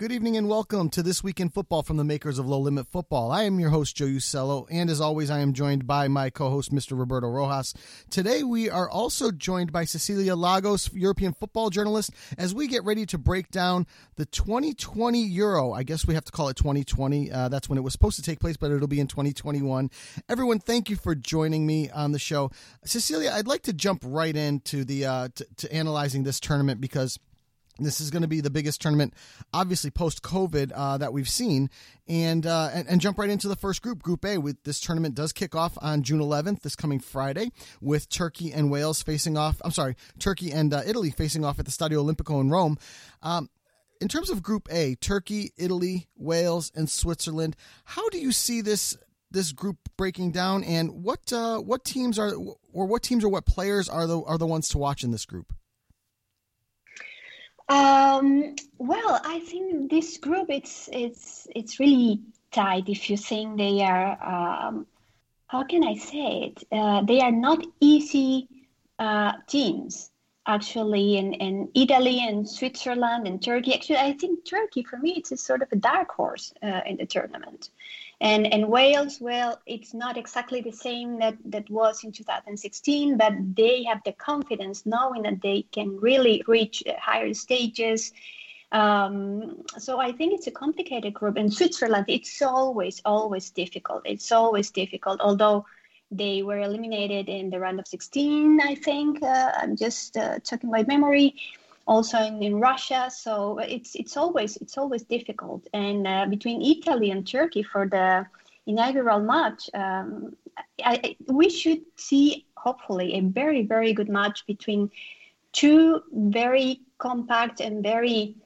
Good evening and welcome to This Week in Football from the makers of Low Limit Football. I am your host, Joe Usello, and as always, I am joined by my co host, Mr. Roberto Rojas. Today, we are also joined by Cecilia Lagos, European football journalist, as we get ready to break down the 2020 Euro. I guess we have to call it 2020. Uh, that's when it was supposed to take place, but it'll be in 2021. Everyone, thank you for joining me on the show. Cecilia, I'd like to jump right into the uh, to, to analyzing this tournament because this is going to be the biggest tournament, obviously post COVID uh, that we've seen, and, uh, and, and jump right into the first group, Group A. With this tournament does kick off on June 11th, this coming Friday, with Turkey and Wales facing off. I'm sorry, Turkey and uh, Italy facing off at the Stadio Olimpico in Rome. Um, in terms of Group A, Turkey, Italy, Wales, and Switzerland, how do you see this this group breaking down, and what uh, what teams are or what teams or what players are the are the ones to watch in this group? Um, well, I think this group it's it's it's really tight. If you think they are, um, how can I say it? Uh, they are not easy uh, teams actually in, in Italy and Switzerland and Turkey. Actually, I think Turkey for me it's a sort of a dark horse uh, in the tournament. And and Wales, well, it's not exactly the same that that was in 2016, but they have the confidence knowing that they can really reach higher stages. Um, so I think it's a complicated group. In Switzerland, it's always always difficult. It's always difficult, although they were eliminated in the round of 16. I think uh, I'm just uh, talking memory also in, in Russia. So it's it's always it's always difficult. And uh, between Italy and Turkey for the inaugural match, um, I, we should see hopefully a very very good match between two very compact and very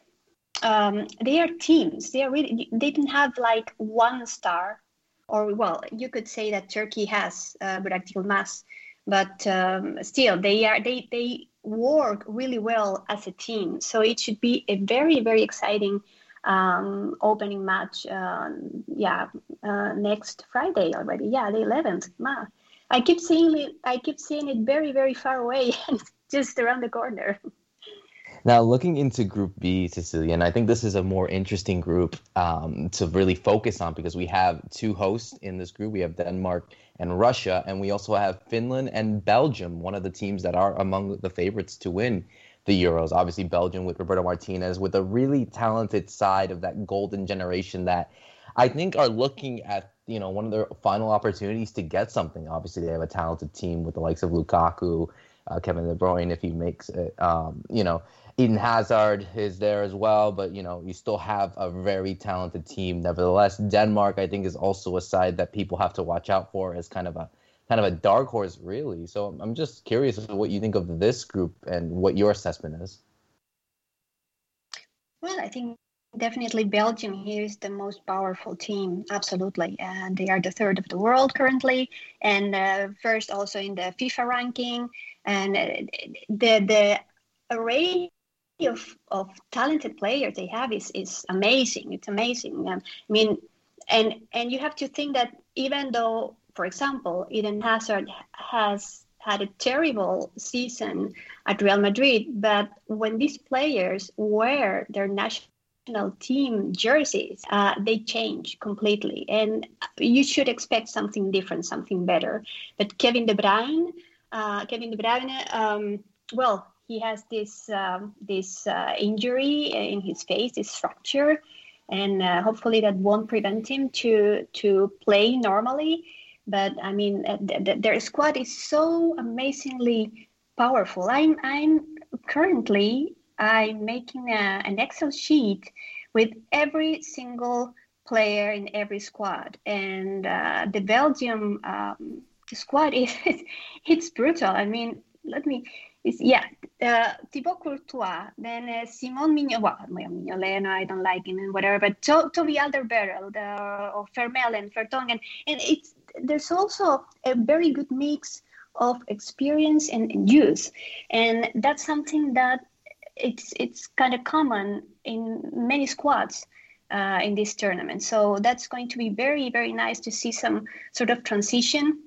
um, they are teams. They are really they didn't have like one star, or well, you could say that Turkey has uh, Burak Yilmaz, but um, still they are they they work really well as a team. So it should be a very, very exciting um, opening match. Uh, yeah, uh, next Friday already. Yeah, the 11th. Ma, I keep seeing it. I keep seeing it very, very far away, and just around the corner. Now, looking into Group B, Cecilia, and I think this is a more interesting group um, to really focus on because we have two hosts in this group. We have Denmark and Russia, and we also have Finland and Belgium, one of the teams that are among the favorites to win the Euros. Obviously, Belgium with Roberto Martinez, with a really talented side of that golden generation that I think are looking at you know one of their final opportunities to get something. Obviously, they have a talented team with the likes of Lukaku, uh, Kevin De Bruyne, if he makes it. Um, you know, Eden Hazard is there as well, but you know you still have a very talented team. Nevertheless, Denmark I think is also a side that people have to watch out for as kind of a kind of a dark horse, really. So I'm just curious what you think of this group and what your assessment is. Well, I think definitely Belgium here is the most powerful team, absolutely, and they are the third of the world currently, and uh, first also in the FIFA ranking, and uh, the the array of, of talented players they have is, is amazing. It's amazing. Um, I mean, and and you have to think that even though, for example, Eden Hazard has had a terrible season at Real Madrid, but when these players wear their national team jerseys, uh, they change completely, and you should expect something different, something better. But Kevin De Bruyne, uh, Kevin De Bruyne, um, well, he has this um, this uh, injury in his face, this fracture, and uh, hopefully that won't prevent him to to play normally. But I mean, uh, th- th- their squad is so amazingly powerful. I'm I'm currently I'm making a, an Excel sheet with every single player in every squad, and uh, the Belgium um, squad is it's brutal. I mean, let me is yeah, uh, Thibaut Courtois, then uh, Simon Mignolet, well, Mignolet, I don't like him and whatever, but to- Toby Alderweireld, uh, or Vermaelen, Vertonghen, and it's there's also a very good mix of experience and, and youth, and that's something that it's it's kind of common in many squads. Uh, in this tournament, so that's going to be very, very nice to see some sort of transition.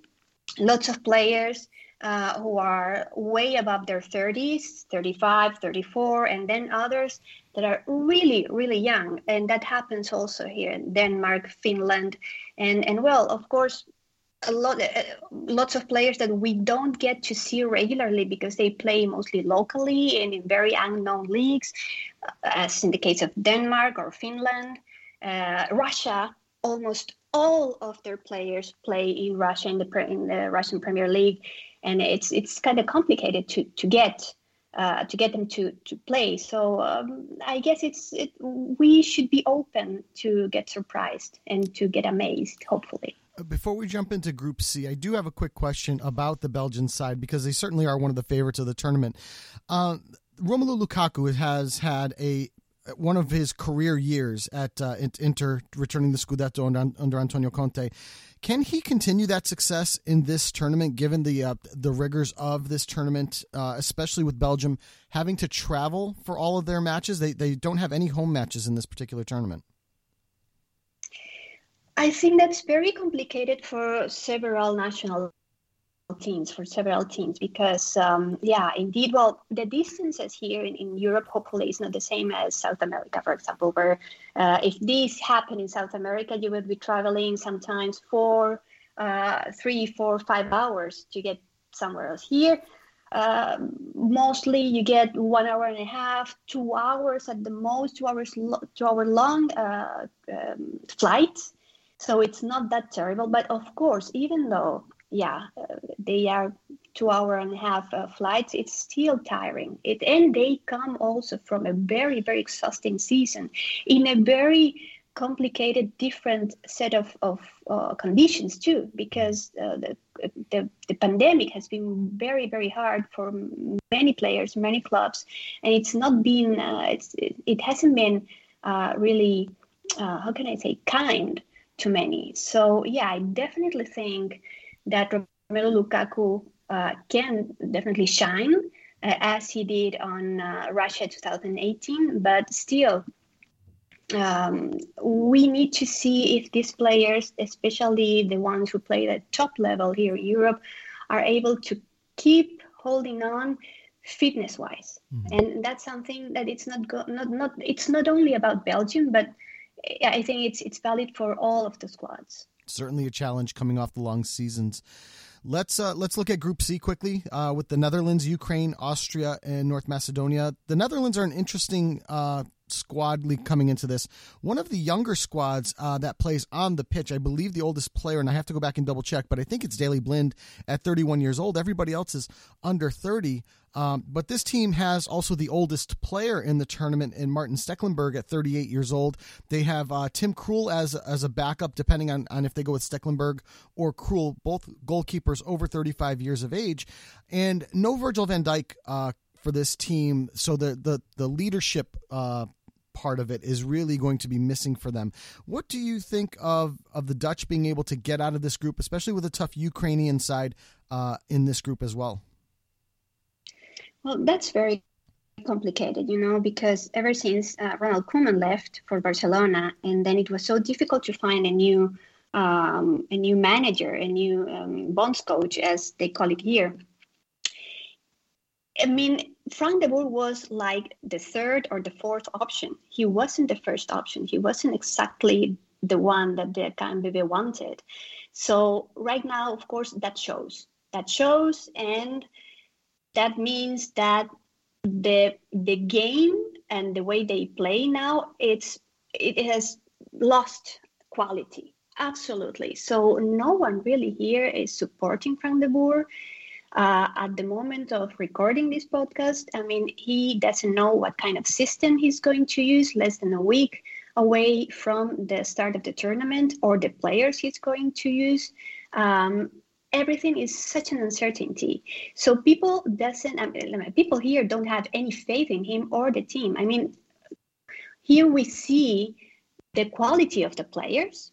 Lots of players uh, who are way above their 30s, 35, 34, and then others that are really, really young. And that happens also here in Denmark, Finland, and, and well, of course, a lot, uh, lots of players that we don't get to see regularly because they play mostly locally and in very unknown leagues, uh, as in the case of Denmark or Finland. Uh, Russia, almost all of their players play in Russia in the in the Russian Premier League, and it's it's kind of complicated to to get uh, to get them to to play. So um, I guess it's it, we should be open to get surprised and to get amazed, hopefully. Before we jump into Group C, I do have a quick question about the Belgian side because they certainly are one of the favorites of the tournament. Uh, Romelu Lukaku has had a one of his career years at uh, Inter, returning the Scudetto under, under, Antonio Conte. Can he continue that success in this tournament, given the uh, the rigors of this tournament, uh, especially with Belgium having to travel for all of their matches? They they don't have any home matches in this particular tournament. I think that's very complicated for several national teams for several teams because um, yeah indeed well the distances here in, in europe hopefully is not the same as south america for example where uh, if this happened in south america you would be traveling sometimes four uh, three four five hours to get somewhere else. Here uh, mostly you get one hour and a half two hours at the most two hours lo- two hour long uh, um, flight so it's not that terrible but of course even though yeah, they are two hour and a half uh, flights. It's still tiring. It and they come also from a very very exhausting season in a very complicated different set of, of uh, conditions too because uh, the, the, the pandemic has been very very hard for many players many clubs and it's not been uh, it's it, it, hasn't been uh, really uh, how can i say kind to many so yeah i definitely think that Romelu Lukaku uh, can definitely shine uh, as he did on uh, Russia 2018, but still. Um, we need to see if these players, especially the ones who play at top level here in Europe, are able to keep holding on fitness wise mm-hmm. and that's something that it's not go- not not it's not only about belgium but i think it's it's valid for all of the squads certainly a challenge coming off the long seasons. Let's uh, let's look at Group C quickly uh, with the Netherlands, Ukraine, Austria, and North Macedonia. The Netherlands are an interesting uh, squad league coming into this. One of the younger squads uh, that plays on the pitch, I believe the oldest player, and I have to go back and double check, but I think it's Daley Blind at 31 years old. Everybody else is under 30. Um, but this team has also the oldest player in the tournament in Martin Stekelenburg at 38 years old. They have uh, Tim Krul as as a backup, depending on, on if they go with Stekelenburg or Krul, both goalkeepers over 35 years of age. And no Virgil van Dijk uh, for this team. So the the the leadership uh, part of it is really going to be missing for them. What do you think of of the Dutch being able to get out of this group, especially with a tough Ukrainian side uh, in this group as well? Well, that's very complicated, you know, because ever since uh, Ronald Koeman left for Barcelona, and then it was so difficult to find a new um, a new manager, a new um, bonds coach, as they call it here. I mean, Frank de Boer was like the third or the fourth option. He wasn't the first option. He wasn't exactly the one that the KNVB wanted. So right now, of course, that shows. That shows, and that means that the the game and the way they play now, it's it has lost quality. Absolutely. So no one really here is supporting Frank de Boer uh, at the moment of recording this podcast, I mean, he doesn't know what kind of system he's going to use less than a week away from the start of the tournament or the players he's going to use. Um, everything is such an uncertainty. So people doesn't, I mean, people here don't have any faith in him or the team. I mean, here we see the quality of the players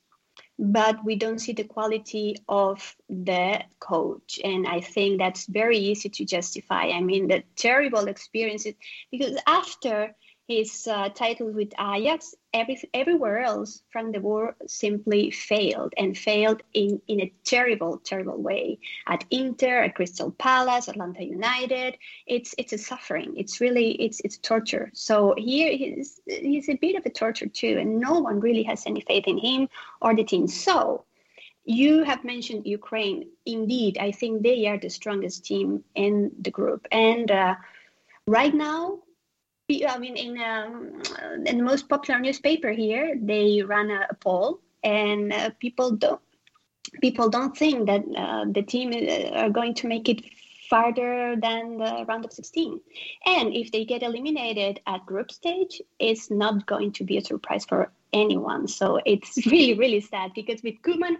but we don't see the quality of the coach. And I think that's very easy to justify. I mean, the terrible experiences, because after his uh, title with Ajax, every, everywhere else, Frank de Boer simply failed and failed in, in a terrible, terrible way. At Inter, at Crystal Palace, Atlanta United, it's it's a suffering. It's really it's it's torture. So here he's he's a bit of a torture too, and no one really has any faith in him or the team. So you have mentioned Ukraine. Indeed, I think they are the strongest team in the group, and uh, right now I mean, in, um, in the most popular newspaper here, they ran a, a poll, and uh, people don't people don't think that uh, the team uh, are going to make it farther than the round of 16. And if they get eliminated at group stage, it's not going to be a surprise for anyone. So it's really, really sad because with Koeman,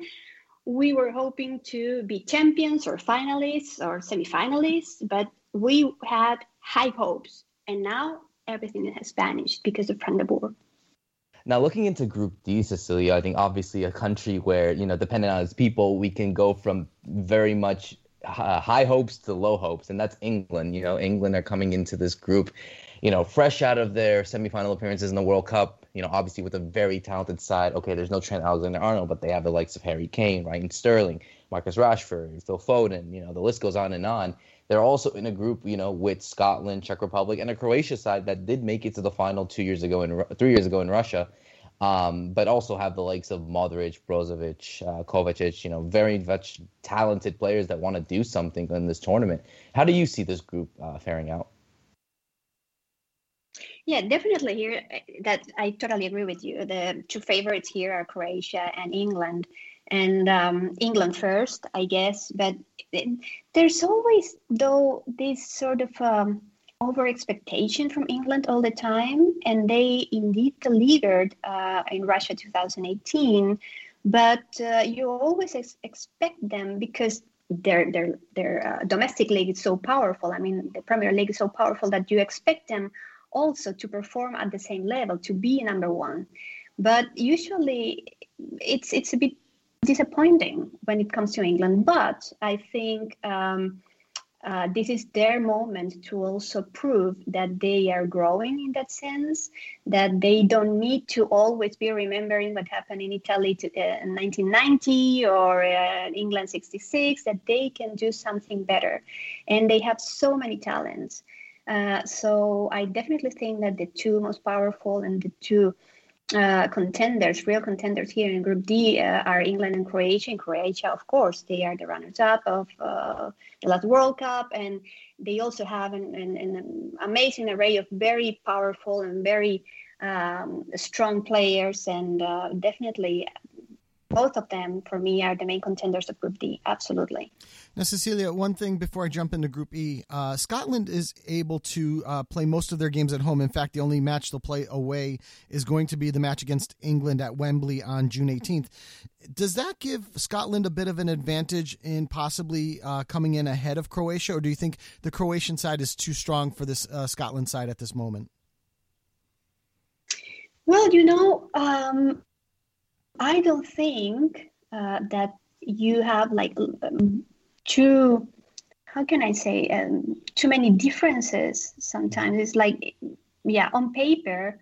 we were hoping to be champions or finalists or semifinalists, but we had high hopes. And now everything that has vanished because of Boer. Now, looking into Group D, Cecilia, I think obviously a country where, you know, depending on its people, we can go from very much uh, high hopes to low hopes, and that's England. You know, England are coming into this group, you know, fresh out of their semifinal appearances in the World Cup. You know, obviously with a very talented side. Okay, there's no Trent Alexander-Arnold, but they have the likes of Harry Kane, Raheem Sterling, Marcus Rashford, Phil Foden. You know, the list goes on and on. They're also in a group, you know, with Scotland, Czech Republic, and a Croatia side that did make it to the final two years ago in three years ago in Russia, um, but also have the likes of Modric, Brozovic, uh, Kovacic, you know, very much talented players that want to do something in this tournament. How do you see this group uh, faring out? Yeah, definitely here. That I totally agree with you. The two favorites here are Croatia and England and um, England first, I guess. But it, there's always, though, this sort of um, over expectation from England all the time, and they indeed delivered uh, in Russia 2018. But uh, you always ex- expect them because their their their uh, domestic league is so powerful. I mean, the Premier League is so powerful that you expect them also to perform at the same level, to be number one. But usually, it's it's a bit disappointing when it comes to England. But I think um, uh, this is their moment to also prove that they are growing in that sense, that they don't need to always be remembering what happened in Italy uh, in 1990 or uh, England 66, that they can do something better. And they have so many talents. Uh, so I definitely think that the two most powerful and the two uh, contenders, real contenders here in Group D uh, are England and Croatia. And Croatia, of course, they are the runners-up of uh, the last World Cup, and they also have an, an, an amazing array of very powerful and very um, strong players, and uh, definitely both of them for me are the main contenders of Group D. Absolutely. Now, Cecilia, one thing before I jump into Group E, uh, Scotland is able to uh, play most of their games at home. In fact, the only match they'll play away is going to be the match against England at Wembley on June 18th. Does that give Scotland a bit of an advantage in possibly uh, coming in ahead of Croatia, or do you think the Croatian side is too strong for this uh, Scotland side at this moment? Well, you know, um, I don't think uh, that you have like um, too how can I say um, too many differences. Sometimes it's like yeah, on paper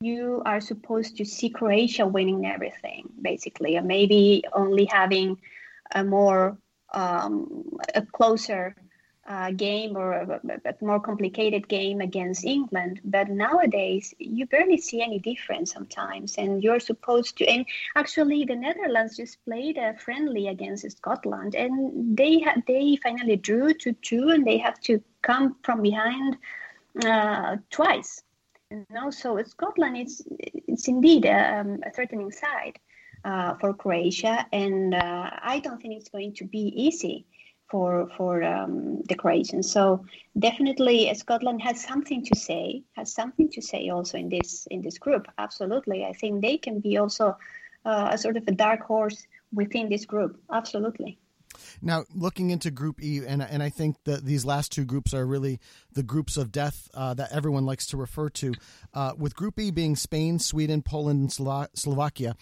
you are supposed to see Croatia winning everything basically, or maybe only having a more um, a closer uh, game or a, a, more complicated game against England. But nowadays, you barely see any difference sometimes. And you're supposed to. And actually, the Netherlands just played a friendly against Scotland, and they ha- they finally drew to two, and they have to come from behind uh, twice. And also, Scotland is it's indeed a, um, a threatening side. Uh, for Croatia, and uh, I don't think it's going to be easy for for um, the Croatians. So definitely, uh, Scotland has something to say. Has something to say also in this in this group. Absolutely, I think they can be also uh, a sort of a dark horse within this group. Absolutely. Now, looking into Group E, and and I think that these last two groups are really the groups of death uh, that everyone likes to refer to. Uh, with Group E being Spain, Sweden, Poland, and Slo- Slovakia.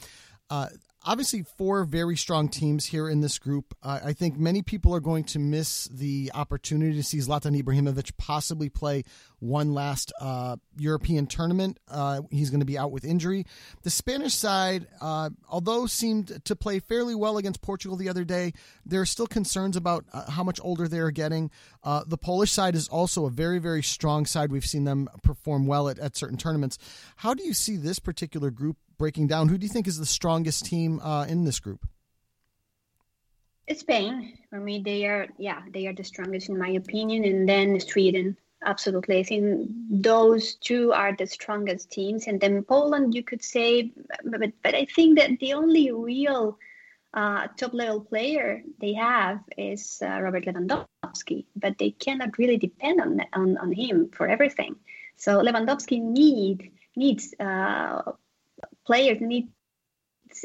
Uh, obviously four very strong teams here in this group. Uh, I think many people are going to miss the opportunity to see Zlatan Ibrahimovic possibly play one last uh, European tournament. Uh, he's going to be out with injury. The Spanish side, uh, although seemed to play fairly well against Portugal the other day, there are still concerns about uh, how much older they are getting. Uh, the Polish side is also a very, very strong side. We've seen them perform well at, at certain tournaments. How do you see this particular group breaking down? Who do you think is the strongest team uh, in this group? Spain. For me, they are yeah they are the strongest in my opinion, and then Sweden. Absolutely, I think those two are the strongest teams, and then Poland. You could say, but but I think that the only real uh, top level player they have is uh, Robert Lewandowski, but they cannot really depend on, on on him for everything. So Lewandowski need needs uh, players need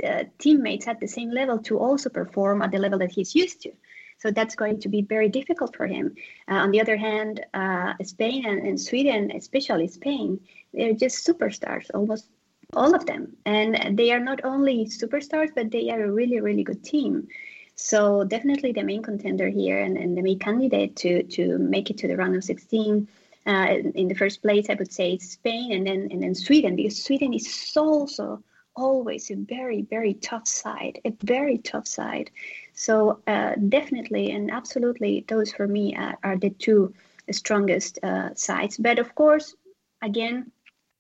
uh, teammates at the same level to also perform at the level that he's used to. So that's going to be very difficult for him. Uh, on the other hand, uh, Spain and, and, Sweden, especially Spain, they're just superstars, almost all of them. And they are not only superstars, but they are a really, really good team. So definitely the main contender here and, and the main candidate to, to make it to the round of 16 uh, in the first place, I would say Spain and then and then Sweden because Sweden is also always a very very tough side, a very tough side. So uh, definitely and absolutely, those for me are, are the two strongest uh, sides. But of course, again,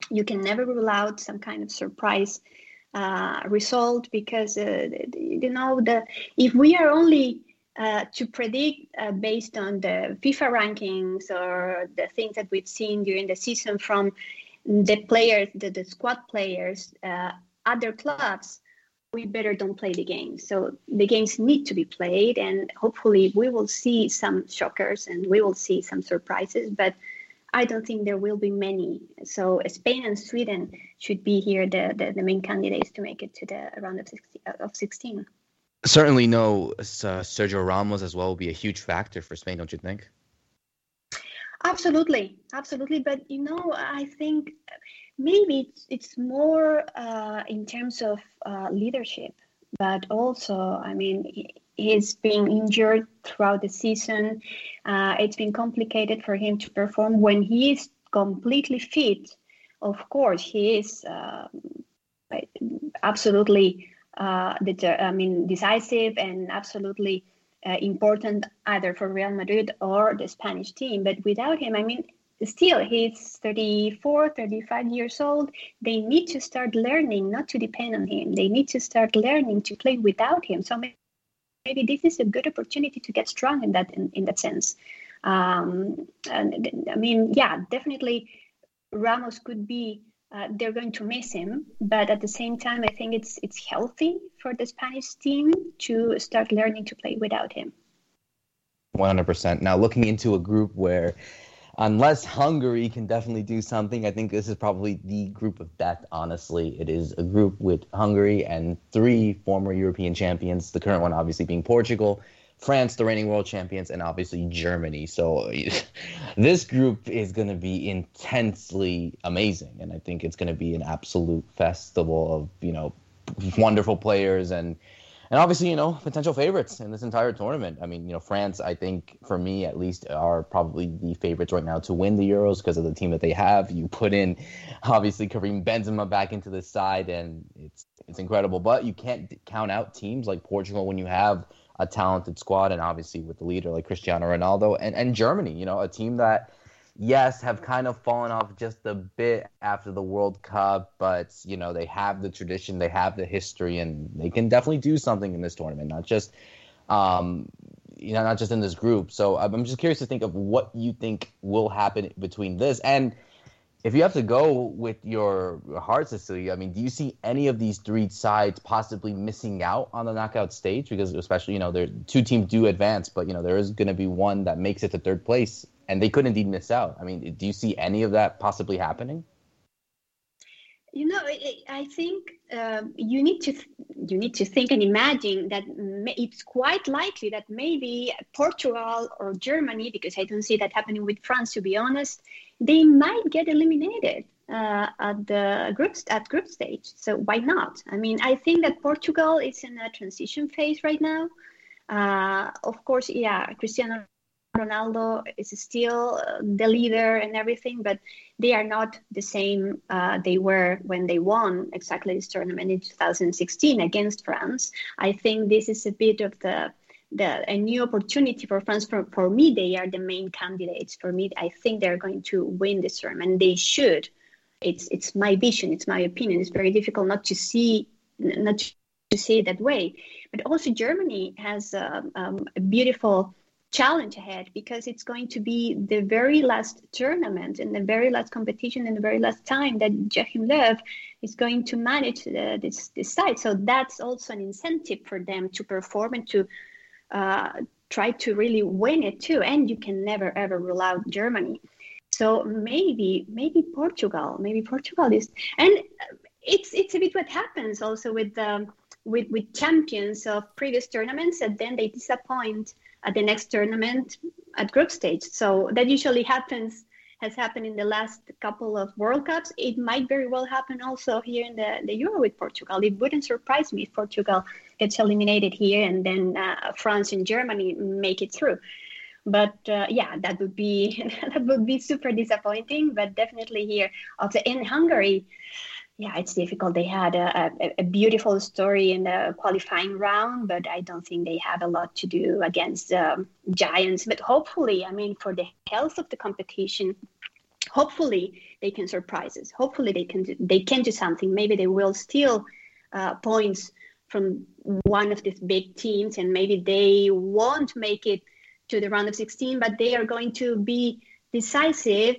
you can never rule out some kind of surprise uh, result because uh, you know the if we are only uh, to predict uh, based on the FIFA rankings or the things that we've seen during the season from the players, the, the squad players, uh, other clubs, we better don't play the game. So the games need to be played, and hopefully we will see some shockers and we will see some surprises. But I don't think there will be many. So Spain and Sweden should be here the, the, the main candidates to make it to the round of 16. Of 16 certainly no uh, Sergio Ramos as well will be a huge factor for Spain, don't you think? Absolutely, absolutely. But you know, I think maybe it's, it's more uh, in terms of uh, leadership, but also, I mean, he's been injured throughout the season. Uh, it's been complicated for him to perform when he is completely fit. Of course, he is uh, absolutely uh, I mean, decisive and absolutely uh, important either for Real Madrid or the Spanish team. But without him, I mean, still he's 34 35 years old. They need to start learning not to depend on him. They need to start learning to play without him. So maybe this is a good opportunity to get strong in that in, in that sense. Um, and i mean yeah definitely ramos could be uh, they're going to miss him. But at the same time, I think it's it's healthy for the Spanish team to start learning to play without him. 100%. Now, looking into a group where, unless Hungary can definitely do something, I think this is probably the group of death, honestly. It is a group with Hungary and three former European champions, the current one obviously being Portugal, France, the reigning world champions, and obviously Germany. So this group is going to be intensely amazing, and I think it's going to be an absolute festival of you know wonderful players and and obviously you know potential favorites in this entire tournament. I mean you know France, I think for me at least are probably the favorites right now to win the Euros because of the team that they have. You put in obviously Karim Benzema back into the side, and it's it's incredible. But you can't count out teams like Portugal when you have a talented squad, and obviously with the leader like Cristiano Ronaldo and, and Germany, you know, a team that yes have kind of fallen off just a bit after the World Cup, but you know they have the tradition, they have the history, and they can definitely do something in this tournament, not just. Um, you know, not just in this group. So I'm just curious to think of what you think will happen between this and if you have to go with your heart, Cecilia, I mean, do you see any of these three sides possibly missing out on the knockout stage? Because especially, you know, there two teams do advance, but you know, there is going to be one that makes it to third place, and they could indeed miss out. I mean, do you see any of that possibly happening? You know, I think um, you need to you need to think and imagine that it's quite likely that maybe Portugal or Germany, because I don't see that happening with France, to be honest, they might get eliminated. uh, at the groups at group stage. So why not? I mean, I think that Portugal is in a transition phase right now. Uh, of course, yeah, Cristiano Ronaldo is still uh, the leader and everything, but they are not the same uh, they were when they won exactly this tournament in 2016 against France. I think this is a bit of the the, a new opportunity for France. For, for me, they are the main candidates. For me, I think they're going to win this tournament. They should. It's it's my vision. It's my opinion. It's very difficult not to see not to see it that way. But also Germany has um, um, a beautiful challenge ahead because it's going to be the very last tournament and the very last competition and the very last time that Joachim Löw is going to manage the, this, this side. So that's also an incentive for them to perform and to uh, try to really win it too. And you can never ever rule out Germany. So maybe maybe Portugal, maybe Portugal is, and it's it's a bit what happens also with the um, with with champions of previous tournaments, and then they disappoint at the next tournament at group stage. So that usually happens has happened in the last couple of World Cups. It might very well happen also here in the, the Euro with Portugal. It wouldn't surprise me if Portugal gets eliminated here and then uh, France and Germany make it through. But uh, yeah, that would be that would be super disappointing. But definitely here, also in Hungary, yeah, it's difficult. They had a, a, a, beautiful story in the qualifying round, but I don't think they have a lot to do against um, giants. But hopefully, I mean, for the health of the competition, hopefully they can surprise us. Hopefully they can do, they can do something. Maybe they will steal uh, points from one of these big teams, and maybe they won't make it to the round of 16, but they are going to be decisive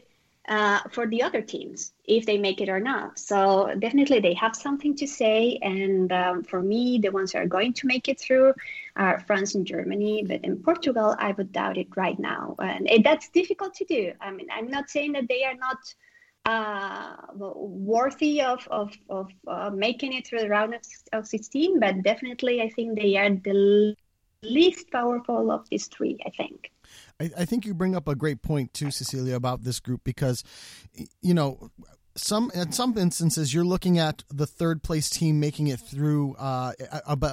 uh, for the other teams if they make it or not. So definitely they have something to say. And um, for me, the ones that are going to make it through are France and Germany. But in Portugal, I would doubt it right now. And that's difficult to do. I mean, I'm not saying that they are not uh, worthy of, of, of uh, making it through the round of, of 16, but definitely I think they are the least powerful of these three, I think. I, I think you bring up a great point too, Cecilia, about this group because, you know, some in some instances you're looking at the third place team making it through uh,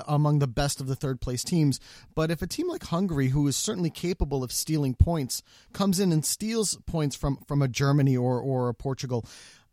among the best of the third place teams. But if a team like Hungary who is certainly capable of stealing points comes in and steals points from from a Germany or or a Portugal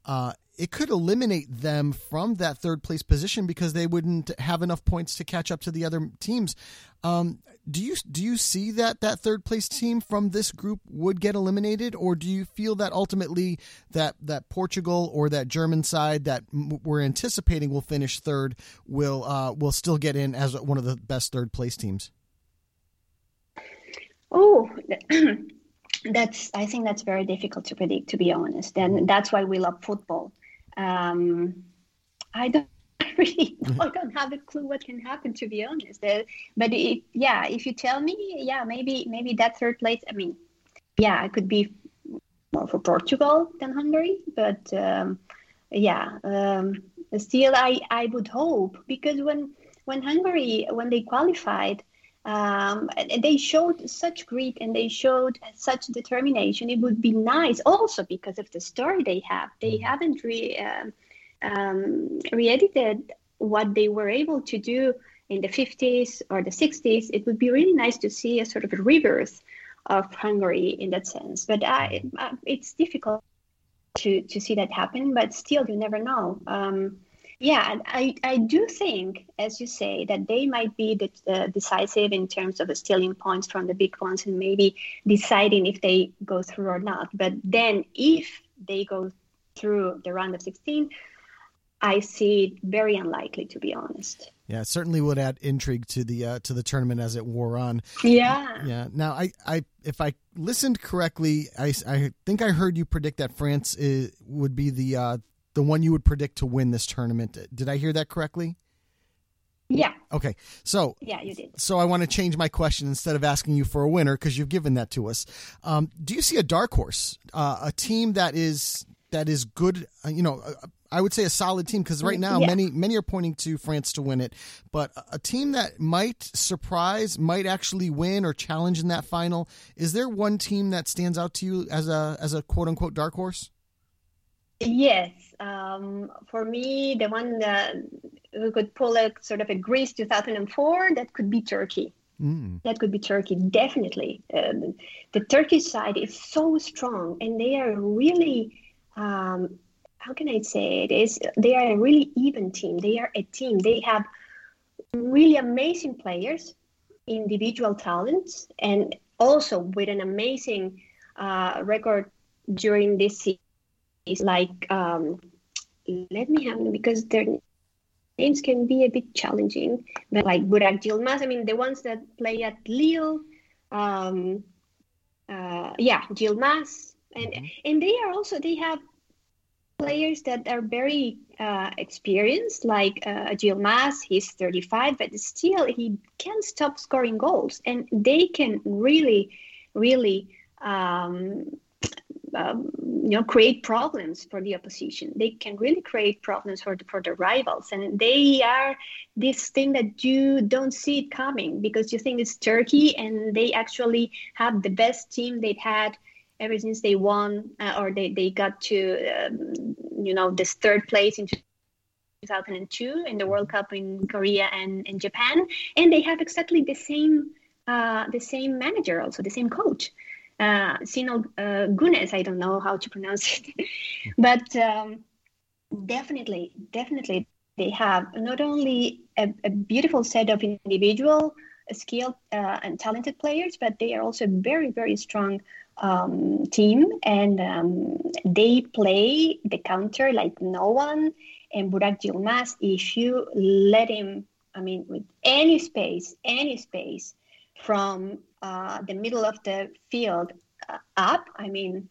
uh, it could eliminate them from that third place position because they wouldn't have enough points to catch up to the other teams. Um, do you do you see that that third place team from this group would get eliminated, or do you feel that ultimately that that Portugal or that German side that we're anticipating will finish third will uh, will still get in as one of the best third place teams? Oh. that's I think that's very difficult to predict, to be honest, and that's why we love football um, I don't really I don't have a clue what can happen to be honest. Uh, but it, yeah, if you tell me, yeah, maybe maybe that third place. I mean, yeah, it could be more for Portugal than Hungary, but um, yeah, um, still I I would hope because when when Hungary when they qualified um, they showed such grit and they showed such determination. It would be nice also because of the story they have. They mm-hmm. haven't re, um, um, re-edited what they were able to do in the 50s or the 60s. It would be really nice to see a sort of a rebirth of Hungary in that sense. But I, mm-hmm. it's difficult to, to see that happen, but still, you never know. Um, yeah, I, I do think, as you say, that they might be the, uh, decisive in terms of stealing points from the big ones and maybe deciding if they go through or not. But then, if they go through the round of 16, I see it very unlikely, to be honest. Yeah, it certainly would add intrigue to the uh, to the tournament as it wore on. Yeah, yeah. Now, I, I if I listened correctly, I, I think I heard you predict that France is, would be the uh, the one you would predict to win this tournament. Did I hear that correctly? Yeah. Okay. So yeah, you did. So I want to change my question instead of asking you for a winner because you've given that to us. Um, do you see a dark horse, uh, a team that is that is good? Uh, you know, uh, I would say a solid team because right now yeah. many many are pointing to France to win it, but a team that might surprise, might actually win or challenge in that final. Is there one team that stands out to you as a as a quote unquote dark horse? Yes, um, for me, the one that who could pull a sort of a Greece 2004, that could be Turkey. Mm. That could be Turkey, definitely. Um, the Turkish side is so strong, and they are really, um, how can I say it? Is they are a really even team. They are a team. They have really amazing players, individual talents, and also with an amazing uh, record during this season. Is like, um, let me have because their names can be a bit challenging. But like Burak Yilmaz, I mean, the ones that play at Lille, um, uh, yeah, Yilmaz, and mm-hmm. and they are also they have players that are very uh, experienced, like uh, Yilmaz. He's 35, but still he can't stop scoring goals, and they can really, really. Um, um, you know create problems for the opposition. They can really create problems for the, for the rivals. And they are this thing that you don't see it coming because you think it's turkey and they actually have the best team they've had ever since they won uh, or they, they got to um, you know this third place in 2002 in the World Cup in Korea and in Japan, and they have exactly the same uh, the same manager, also the same coach, uh, uh, Güneş. I don't know how to pronounce it, but um, definitely, definitely, they have not only a, a beautiful set of individual skilled uh, and talented players, but they are also a very, very strong um, team and um, they play the counter like no one. And Burak Yilmaz, if you let him, I mean, with any space, any space from uh, the middle of the field uh, up, I mean,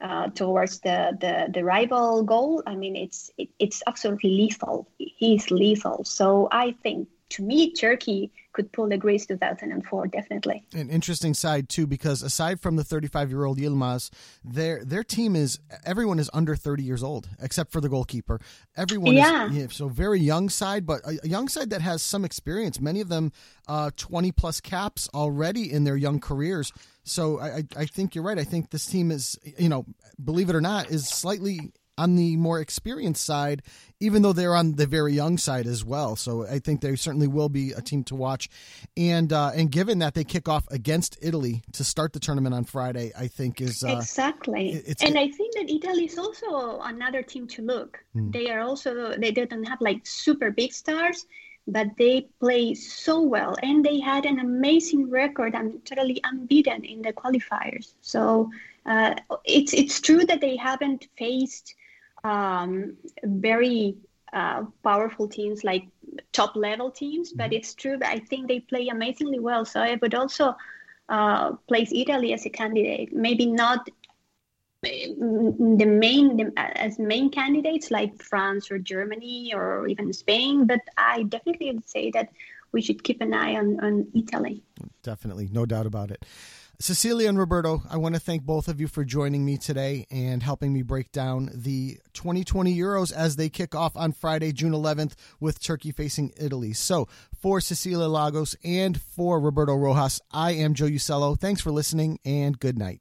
uh, towards the, the, the rival goal, I mean, it's it, it's absolutely lethal. He's lethal. So I think to me, Turkey could pull the Greece 2004 definitely. An interesting side too, because aside from the 35 year old Yilmaz, their their team is everyone is under 30 years old except for the goalkeeper. Everyone yeah. is so very young side, but a, a, young side that has some experience. Many of them uh, 20 plus caps already in their young careers. So I, I think you're right. I think this team is, you know, believe it or not, is slightly on the more experienced side, even though they're on the very young side as well. So I think they certainly will be a team to watch. And uh, and given that they kick off against Italy to start the tournament on Friday, I think is uh, exactly. and it, I think that Italy is also another team to look. Hmm. They are also they don't have like super big stars. But they play so well, and they had an amazing record and totally unbeaten in the qualifiers. So uh, it's it's true that they haven't faced um, very uh, powerful teams like top level teams, but mm-hmm. it's true that I think they play amazingly well. So I would also uh, place Italy as a candidate. Maybe not the main the, as main candidates like France or Germany or even Spain, but I definitely would say that we should keep an eye on, on Italy. Definitely, no doubt about it. Cecilia and Roberto, I want to thank both of you for joining me today and helping me break down the 2020 Euros as they kick off on Friday, June 11th, with Turkey facing Italy. So, for Cecilia Lagos and for Roberto Rojas, I am Joe Usello. Thanks for listening and good night.